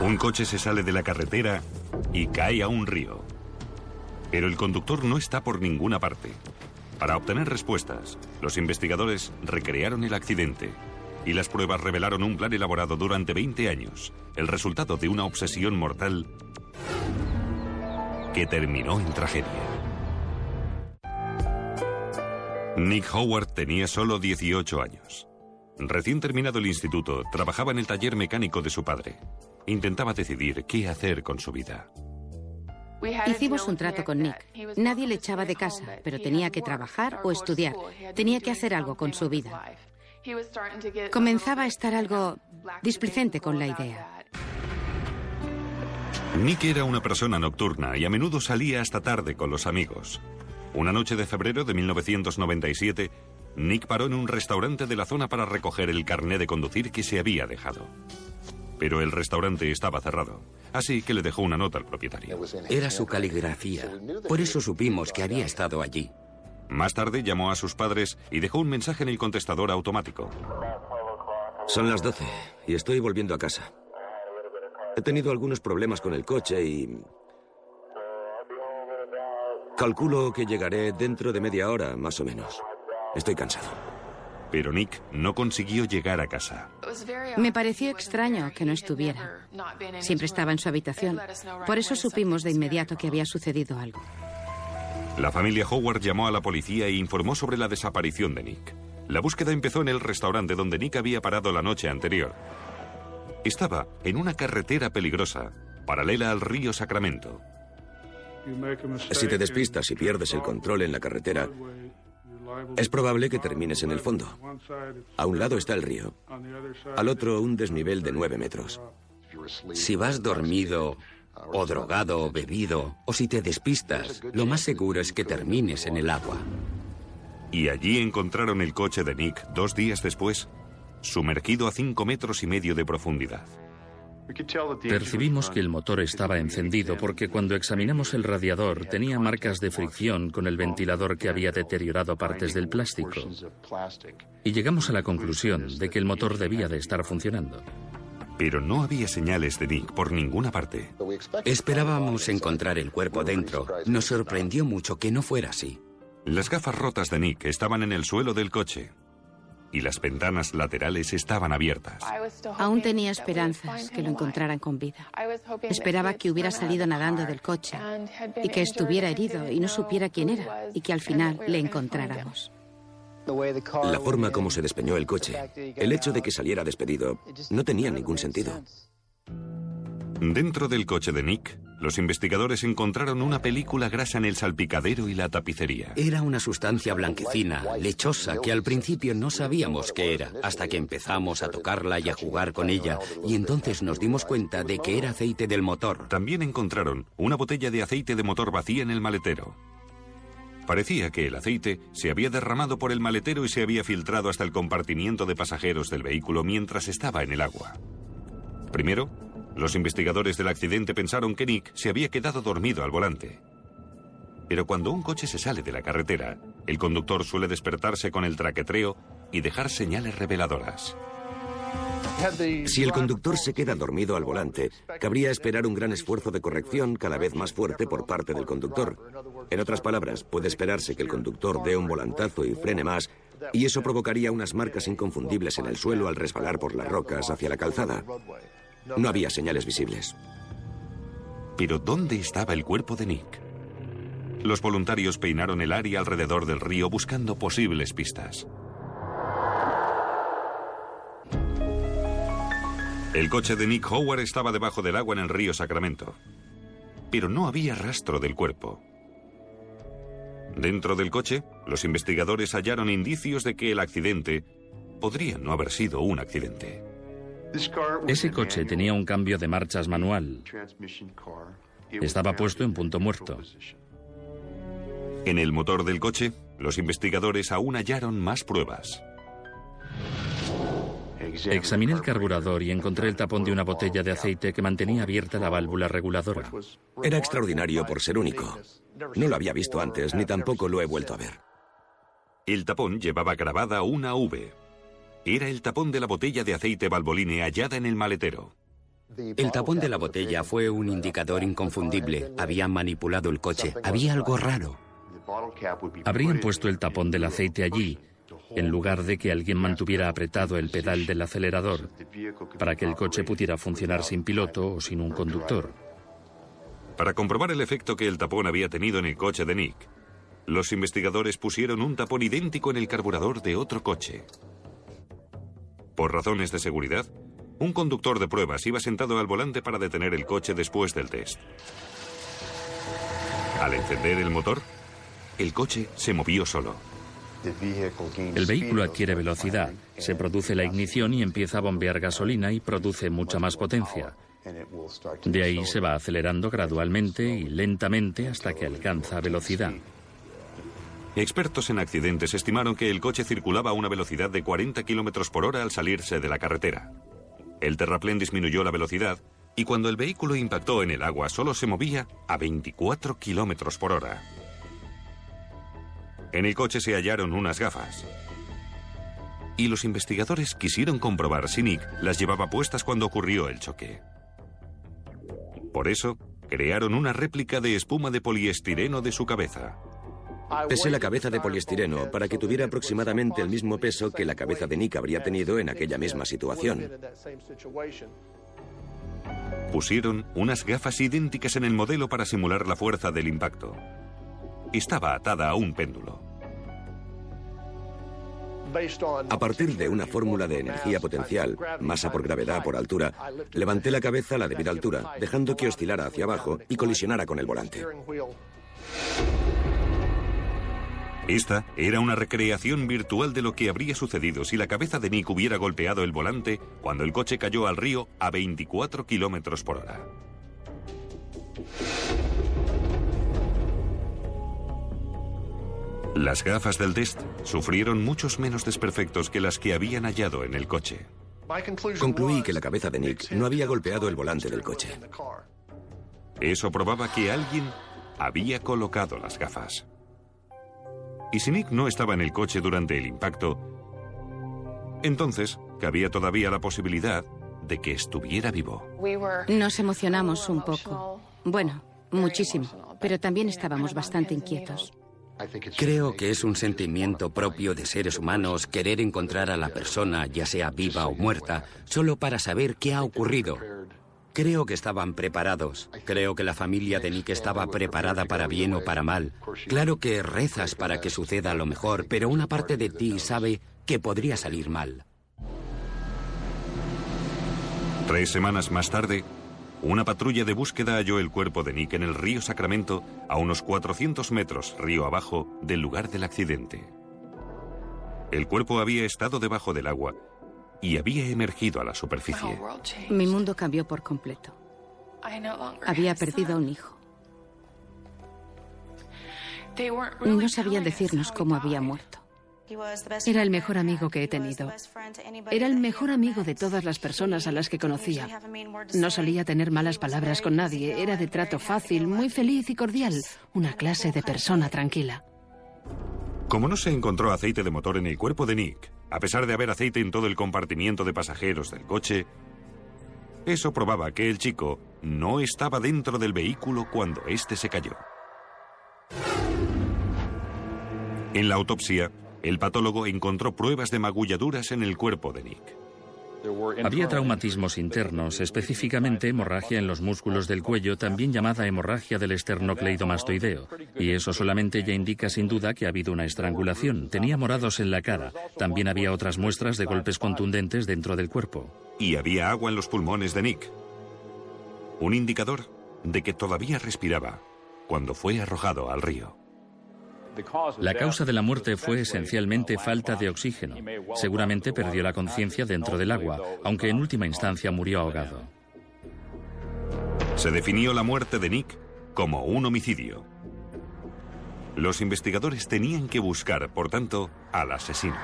Un coche se sale de la carretera y cae a un río. Pero el conductor no está por ninguna parte. Para obtener respuestas, los investigadores recrearon el accidente y las pruebas revelaron un plan elaborado durante 20 años, el resultado de una obsesión mortal que terminó en tragedia. Nick Howard tenía solo 18 años. Recién terminado el instituto, trabajaba en el taller mecánico de su padre. Intentaba decidir qué hacer con su vida. Hicimos un trato con Nick. Nadie le echaba de casa, pero tenía que trabajar o estudiar. Tenía que hacer algo con su vida. Comenzaba a estar algo displicente con la idea. Nick era una persona nocturna y a menudo salía hasta tarde con los amigos. Una noche de febrero de 1997, Nick paró en un restaurante de la zona para recoger el carné de conducir que se había dejado. Pero el restaurante estaba cerrado, así que le dejó una nota al propietario. Era su caligrafía. Por eso supimos que había estado allí. Más tarde llamó a sus padres y dejó un mensaje en el contestador automático. Son las 12 y estoy volviendo a casa. He tenido algunos problemas con el coche y... Calculo que llegaré dentro de media hora, más o menos. Estoy cansado. Pero Nick no consiguió llegar a casa. Me pareció extraño que no estuviera. Siempre estaba en su habitación. Por eso supimos de inmediato que había sucedido algo. La familia Howard llamó a la policía e informó sobre la desaparición de Nick. La búsqueda empezó en el restaurante donde Nick había parado la noche anterior. Estaba en una carretera peligrosa, paralela al río Sacramento. Si te despistas y pierdes el control en la carretera, es probable que termines en el fondo. A un lado está el río, al otro un desnivel de nueve metros. Si vas dormido o drogado o bebido, o si te despistas, lo más seguro es que termines en el agua. Y allí encontraron el coche de Nick dos días después, sumergido a cinco metros y medio de profundidad. Percibimos que el motor estaba encendido porque cuando examinamos el radiador tenía marcas de fricción con el ventilador que había deteriorado partes del plástico. Y llegamos a la conclusión de que el motor debía de estar funcionando. Pero no había señales de Nick por ninguna parte. Esperábamos encontrar el cuerpo dentro. Nos sorprendió mucho que no fuera así. Las gafas rotas de Nick estaban en el suelo del coche y las ventanas laterales estaban abiertas. Aún tenía esperanzas que lo encontraran con vida. Esperaba que hubiera salido nadando del coche y que estuviera herido y no supiera quién era y que al final le encontráramos. La forma como se despeñó el coche, el hecho de que saliera despedido, no tenía ningún sentido. Dentro del coche de Nick, los investigadores encontraron una película grasa en el salpicadero y la tapicería. Era una sustancia blanquecina, lechosa, que al principio no sabíamos qué era, hasta que empezamos a tocarla y a jugar con ella, y entonces nos dimos cuenta de que era aceite del motor. También encontraron una botella de aceite de motor vacía en el maletero. Parecía que el aceite se había derramado por el maletero y se había filtrado hasta el compartimiento de pasajeros del vehículo mientras estaba en el agua. Primero, los investigadores del accidente pensaron que Nick se había quedado dormido al volante. Pero cuando un coche se sale de la carretera, el conductor suele despertarse con el traquetreo y dejar señales reveladoras. Si el conductor se queda dormido al volante, cabría esperar un gran esfuerzo de corrección cada vez más fuerte por parte del conductor. En otras palabras, puede esperarse que el conductor dé un volantazo y frene más, y eso provocaría unas marcas inconfundibles en el suelo al resbalar por las rocas hacia la calzada. No había señales visibles. Pero ¿dónde estaba el cuerpo de Nick? Los voluntarios peinaron el área alrededor del río buscando posibles pistas. El coche de Nick Howard estaba debajo del agua en el río Sacramento. Pero no había rastro del cuerpo. Dentro del coche, los investigadores hallaron indicios de que el accidente podría no haber sido un accidente. Ese coche tenía un cambio de marchas manual. Estaba puesto en punto muerto. En el motor del coche, los investigadores aún hallaron más pruebas. Examiné el carburador y encontré el tapón de una botella de aceite que mantenía abierta la válvula reguladora. Era extraordinario por ser único. No lo había visto antes, ni tampoco lo he vuelto a ver. El tapón llevaba grabada una V. Era el tapón de la botella de aceite Valvoline hallada en el maletero. El tapón de la botella fue un indicador inconfundible. Habían manipulado el coche. Había algo raro. Habrían puesto el tapón del aceite allí, en lugar de que alguien mantuviera apretado el pedal del acelerador para que el coche pudiera funcionar sin piloto o sin un conductor. Para comprobar el efecto que el tapón había tenido en el coche de Nick, los investigadores pusieron un tapón idéntico en el carburador de otro coche. Por razones de seguridad, un conductor de pruebas iba sentado al volante para detener el coche después del test. Al encender el motor, el coche se movió solo. El vehículo adquiere velocidad, se produce la ignición y empieza a bombear gasolina y produce mucha más potencia. De ahí se va acelerando gradualmente y lentamente hasta que alcanza velocidad. Expertos en accidentes estimaron que el coche circulaba a una velocidad de 40 km por hora al salirse de la carretera. El terraplén disminuyó la velocidad y cuando el vehículo impactó en el agua solo se movía a 24 km por hora. En el coche se hallaron unas gafas. Y los investigadores quisieron comprobar si Nick las llevaba puestas cuando ocurrió el choque. Por eso, crearon una réplica de espuma de poliestireno de su cabeza. Pesé la cabeza de poliestireno para que tuviera aproximadamente el mismo peso que la cabeza de Nick habría tenido en aquella misma situación. Pusieron unas gafas idénticas en el modelo para simular la fuerza del impacto. Estaba atada a un péndulo. A partir de una fórmula de energía potencial, masa por gravedad por altura, levanté la cabeza a la debida altura, dejando que oscilara hacia abajo y colisionara con el volante. Esta era una recreación virtual de lo que habría sucedido si la cabeza de Nick hubiera golpeado el volante cuando el coche cayó al río a 24 kilómetros por hora. Las gafas del test sufrieron muchos menos desperfectos que las que habían hallado en el coche. Concluí que la cabeza de Nick no había golpeado el volante del coche. Eso probaba que alguien había colocado las gafas. Y si Nick no estaba en el coche durante el impacto, entonces cabía todavía la posibilidad de que estuviera vivo. Nos emocionamos un poco. Bueno, muchísimo, pero también estábamos bastante inquietos. Creo que es un sentimiento propio de seres humanos querer encontrar a la persona, ya sea viva o muerta, solo para saber qué ha ocurrido. Creo que estaban preparados. Creo que la familia de Nick estaba preparada para bien o para mal. Claro que rezas para que suceda lo mejor, pero una parte de ti sabe que podría salir mal. Tres semanas más tarde, una patrulla de búsqueda halló el cuerpo de Nick en el río Sacramento, a unos 400 metros río abajo del lugar del accidente. El cuerpo había estado debajo del agua y había emergido a la superficie. Mi mundo cambió por completo. Había perdido a un hijo. No sabían decirnos cómo había muerto. Era el mejor amigo que he tenido. Era el mejor amigo de todas las personas a las que conocía. No solía tener malas palabras con nadie. Era de trato fácil, muy feliz y cordial. Una clase de persona tranquila. Como no se encontró aceite de motor en el cuerpo de Nick, a pesar de haber aceite en todo el compartimiento de pasajeros del coche, eso probaba que el chico no estaba dentro del vehículo cuando éste se cayó. En la autopsia, el patólogo encontró pruebas de magulladuras en el cuerpo de Nick. Había traumatismos internos, específicamente hemorragia en los músculos del cuello, también llamada hemorragia del esternocleidomastoideo. Y eso solamente ya indica sin duda que ha habido una estrangulación. Tenía morados en la cara. También había otras muestras de golpes contundentes dentro del cuerpo. Y había agua en los pulmones de Nick. Un indicador de que todavía respiraba cuando fue arrojado al río. La causa de la muerte fue esencialmente falta de oxígeno. Seguramente perdió la conciencia dentro del agua, aunque en última instancia murió ahogado. Se definió la muerte de Nick como un homicidio. Los investigadores tenían que buscar, por tanto, al asesino.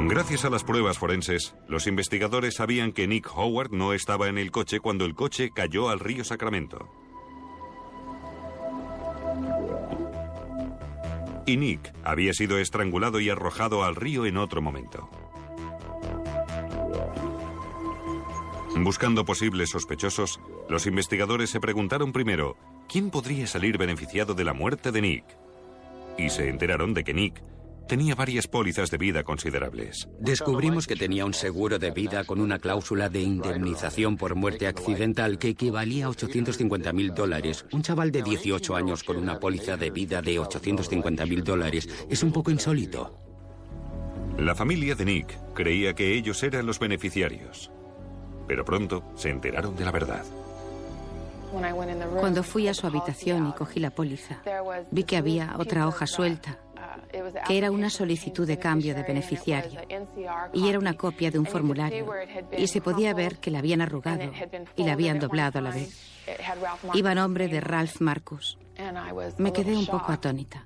Gracias a las pruebas forenses, los investigadores sabían que Nick Howard no estaba en el coche cuando el coche cayó al río Sacramento. y Nick había sido estrangulado y arrojado al río en otro momento. Buscando posibles sospechosos, los investigadores se preguntaron primero, ¿quién podría salir beneficiado de la muerte de Nick? Y se enteraron de que Nick tenía varias pólizas de vida considerables. Descubrimos que tenía un seguro de vida con una cláusula de indemnización por muerte accidental que equivalía a 850 mil dólares. Un chaval de 18 años con una póliza de vida de 850 mil dólares es un poco insólito. La familia de Nick creía que ellos eran los beneficiarios, pero pronto se enteraron de la verdad. Cuando fui a su habitación y cogí la póliza, vi que había otra hoja suelta que era una solicitud de cambio de beneficiario y era una copia de un formulario y se podía ver que la habían arrugado y la habían doblado a la vez. Iba a nombre de Ralph Marcus. Me quedé un poco atónita.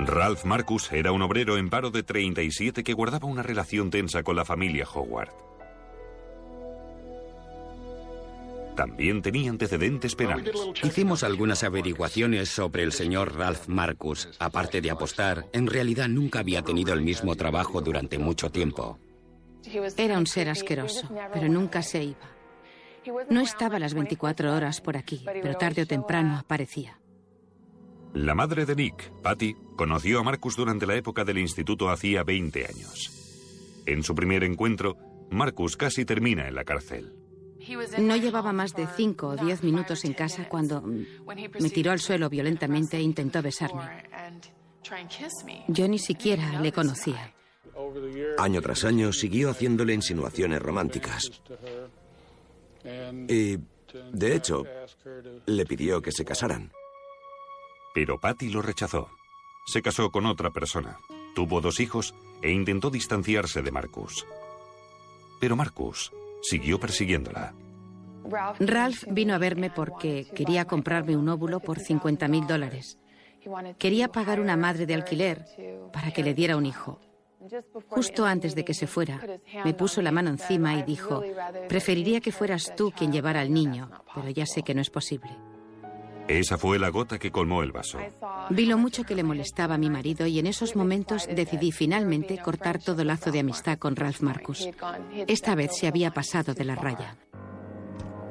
Ralph Marcus era un obrero en paro de 37 que guardaba una relación tensa con la familia Howard. También tenía antecedentes penales. Hicimos algunas averiguaciones sobre el señor Ralph Marcus. Aparte de apostar, en realidad nunca había tenido el mismo trabajo durante mucho tiempo. Era un ser asqueroso, pero nunca se iba. No estaba las 24 horas por aquí, pero tarde o temprano aparecía. La madre de Nick, Patty, conoció a Marcus durante la época del instituto hacía 20 años. En su primer encuentro, Marcus casi termina en la cárcel. No llevaba más de cinco o diez minutos en casa cuando me tiró al suelo violentamente e intentó besarme. Yo ni siquiera le conocía. Año tras año siguió haciéndole insinuaciones románticas. Y, de hecho, le pidió que se casaran. Pero Patty lo rechazó. Se casó con otra persona, tuvo dos hijos e intentó distanciarse de Marcus. Pero Marcus siguió persiguiéndola. Ralph vino a verme porque quería comprarme un óvulo por 50 mil dólares. Quería pagar una madre de alquiler para que le diera un hijo. Justo antes de que se fuera, me puso la mano encima y dijo, preferiría que fueras tú quien llevara al niño, pero ya sé que no es posible. Esa fue la gota que colmó el vaso. Vi lo mucho que le molestaba a mi marido y en esos momentos decidí finalmente cortar todo lazo de amistad con Ralph Marcus. Esta vez se había pasado de la raya.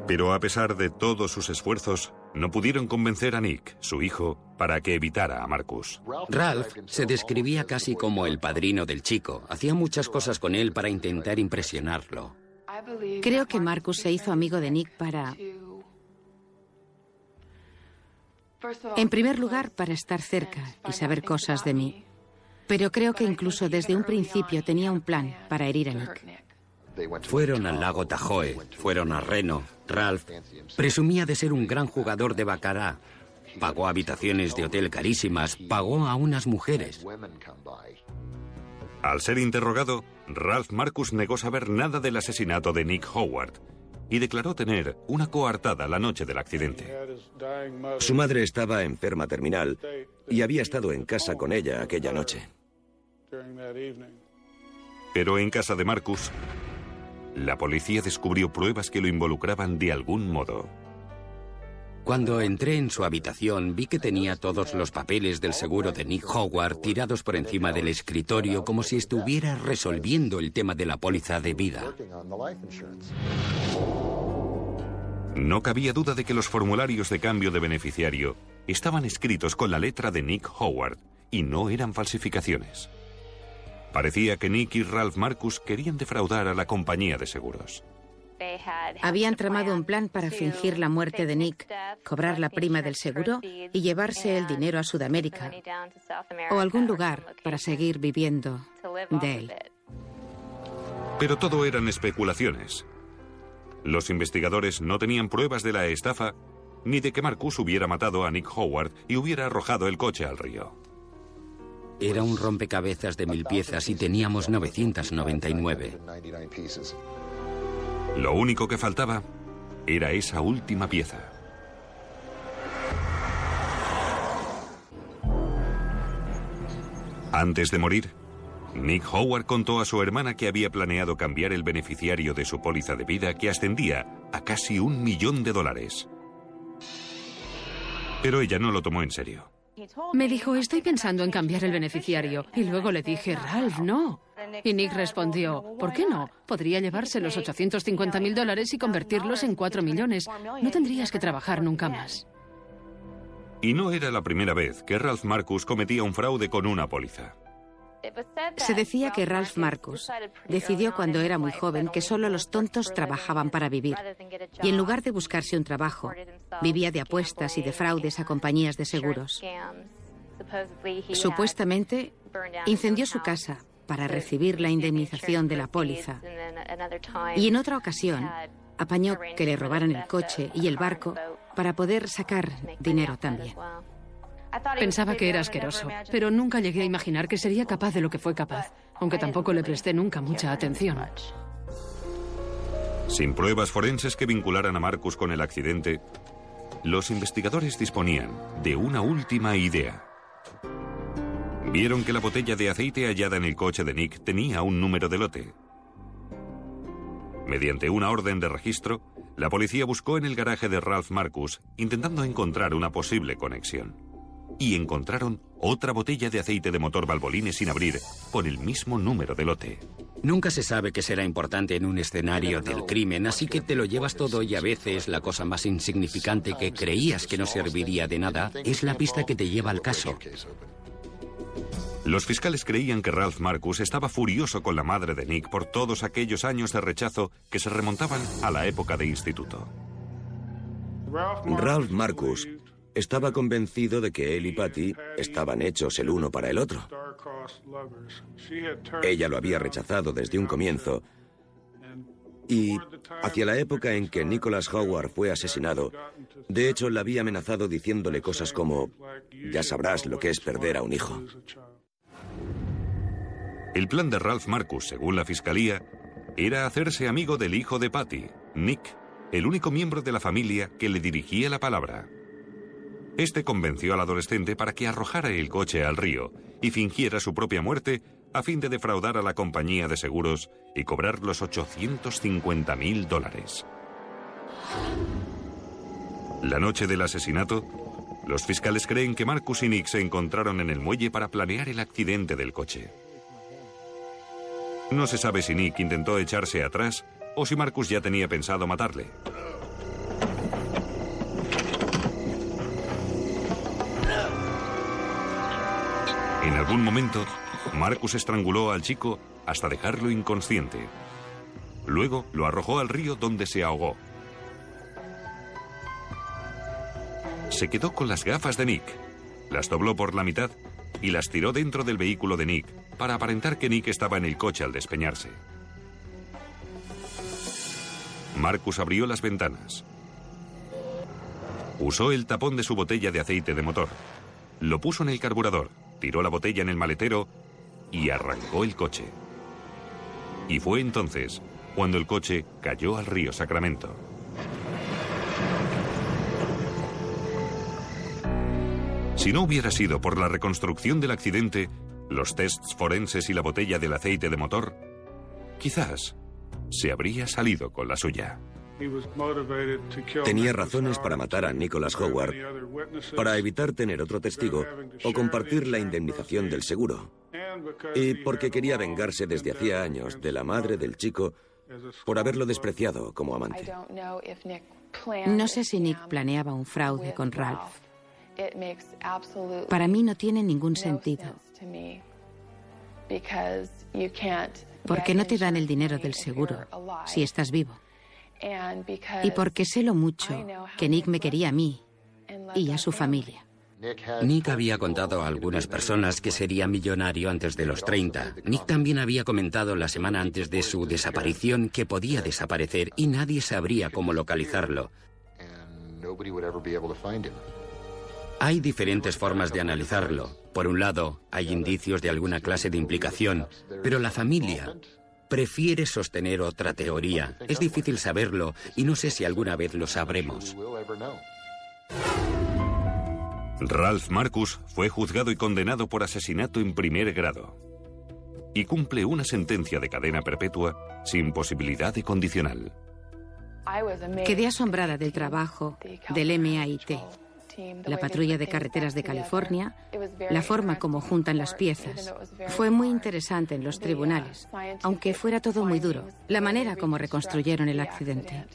Pero a pesar de todos sus esfuerzos, no pudieron convencer a Nick, su hijo, para que evitara a Marcus. Ralph se describía casi como el padrino del chico. Hacía muchas cosas con él para intentar impresionarlo. Creo que Marcus se hizo amigo de Nick para En primer lugar, para estar cerca y saber cosas de mí. Pero creo que incluso desde un principio tenía un plan para herir a Nick. Fueron al lago Tahoe, fueron a Reno. Ralph presumía de ser un gran jugador de bacará. Pagó habitaciones de hotel carísimas, pagó a unas mujeres. Al ser interrogado, Ralph Marcus negó saber nada del asesinato de Nick Howard y declaró tener una coartada la noche del accidente. Su madre estaba enferma terminal y había estado en casa con ella aquella noche. Pero en casa de Marcus, la policía descubrió pruebas que lo involucraban de algún modo. Cuando entré en su habitación vi que tenía todos los papeles del seguro de Nick Howard tirados por encima del escritorio como si estuviera resolviendo el tema de la póliza de vida. No cabía duda de que los formularios de cambio de beneficiario estaban escritos con la letra de Nick Howard y no eran falsificaciones. Parecía que Nick y Ralph Marcus querían defraudar a la compañía de seguros. Habían tramado un plan para fingir la muerte de Nick, cobrar la prima del seguro y llevarse el dinero a Sudamérica o algún lugar para seguir viviendo de él. Pero todo eran especulaciones. Los investigadores no tenían pruebas de la estafa ni de que Marcus hubiera matado a Nick Howard y hubiera arrojado el coche al río. Era un rompecabezas de mil piezas y teníamos 999. Lo único que faltaba era esa última pieza. Antes de morir, Nick Howard contó a su hermana que había planeado cambiar el beneficiario de su póliza de vida que ascendía a casi un millón de dólares. Pero ella no lo tomó en serio. Me dijo, estoy pensando en cambiar el beneficiario. Y luego le dije, Ralph, no. Y Nick respondió, ¿por qué no? Podría llevarse los 850 mil dólares y convertirlos en 4 millones. No tendrías que trabajar nunca más. Y no era la primera vez que Ralph Marcus cometía un fraude con una póliza. Se decía que Ralph Marcus decidió cuando era muy joven que solo los tontos trabajaban para vivir y en lugar de buscarse un trabajo, vivía de apuestas y de fraudes a compañías de seguros. Supuestamente incendió su casa para recibir la indemnización de la póliza y en otra ocasión apañó que le robaran el coche y el barco para poder sacar dinero también. Pensaba que era asqueroso, pero nunca llegué a imaginar que sería capaz de lo que fue capaz, aunque tampoco le presté nunca mucha atención. Sin pruebas forenses que vincularan a Marcus con el accidente, los investigadores disponían de una última idea. Vieron que la botella de aceite hallada en el coche de Nick tenía un número de lote. Mediante una orden de registro, la policía buscó en el garaje de Ralph Marcus intentando encontrar una posible conexión. Y encontraron otra botella de aceite de motor Valvoline sin abrir, con el mismo número de lote. Nunca se sabe qué será importante en un escenario del crimen, así que te lo llevas todo y a veces la cosa más insignificante que creías que no serviría de nada es la pista que te lleva al caso. Los fiscales creían que Ralph Marcus estaba furioso con la madre de Nick por todos aquellos años de rechazo que se remontaban a la época de instituto. Ralph Marcus estaba convencido de que él y Patty estaban hechos el uno para el otro. Ella lo había rechazado desde un comienzo y hacia la época en que Nicholas Howard fue asesinado, de hecho le había amenazado diciéndole cosas como, ya sabrás lo que es perder a un hijo. El plan de Ralph Marcus, según la fiscalía, era hacerse amigo del hijo de Patty, Nick, el único miembro de la familia que le dirigía la palabra. Este convenció al adolescente para que arrojara el coche al río y fingiera su propia muerte a fin de defraudar a la compañía de seguros y cobrar los 850 mil dólares. La noche del asesinato, los fiscales creen que Marcus y Nick se encontraron en el muelle para planear el accidente del coche. No se sabe si Nick intentó echarse atrás o si Marcus ya tenía pensado matarle. En algún momento, Marcus estranguló al chico hasta dejarlo inconsciente. Luego lo arrojó al río donde se ahogó. Se quedó con las gafas de Nick, las dobló por la mitad y las tiró dentro del vehículo de Nick para aparentar que Nick estaba en el coche al despeñarse. Marcus abrió las ventanas. Usó el tapón de su botella de aceite de motor. Lo puso en el carburador, tiró la botella en el maletero y arrancó el coche. Y fue entonces cuando el coche cayó al río Sacramento. Si no hubiera sido por la reconstrucción del accidente, los tests forenses y la botella del aceite de motor, quizás se habría salido con la suya. Tenía razones para matar a Nicholas Howard, para evitar tener otro testigo o compartir la indemnización del seguro. Y porque quería vengarse desde hacía años de la madre del chico por haberlo despreciado como amante. No sé si Nick planeaba un fraude con Ralph. Para mí no tiene ningún sentido. Porque no te dan el dinero del seguro si estás vivo. Y porque sé lo mucho que Nick me quería a mí y a su familia. Nick había contado a algunas personas que sería millonario antes de los 30. Nick también había comentado la semana antes de su desaparición que podía desaparecer y nadie sabría cómo localizarlo. Hay diferentes formas de analizarlo. Por un lado, hay indicios de alguna clase de implicación, pero la familia prefiere sostener otra teoría. Es difícil saberlo y no sé si alguna vez lo sabremos. Ralph Marcus fue juzgado y condenado por asesinato en primer grado y cumple una sentencia de cadena perpetua sin posibilidad de condicional. Quedé asombrada del trabajo del MIT. La patrulla de carreteras de California, la forma como juntan las piezas. Fue muy interesante en los tribunales, aunque fuera todo muy duro, la manera como reconstruyeron el accidente.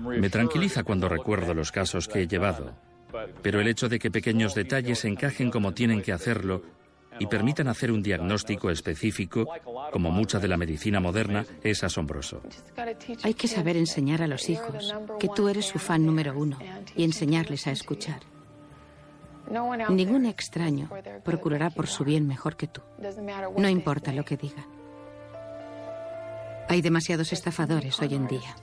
Me tranquiliza cuando recuerdo los casos que he llevado, pero el hecho de que pequeños detalles encajen como tienen que hacerlo y permitan hacer un diagnóstico específico, como mucha de la medicina moderna, es asombroso. Hay que saber enseñar a los hijos que tú eres su fan número uno y enseñarles a escuchar. Ningún extraño procurará por su bien mejor que tú. No importa lo que digan. Hay demasiados estafadores hoy en día.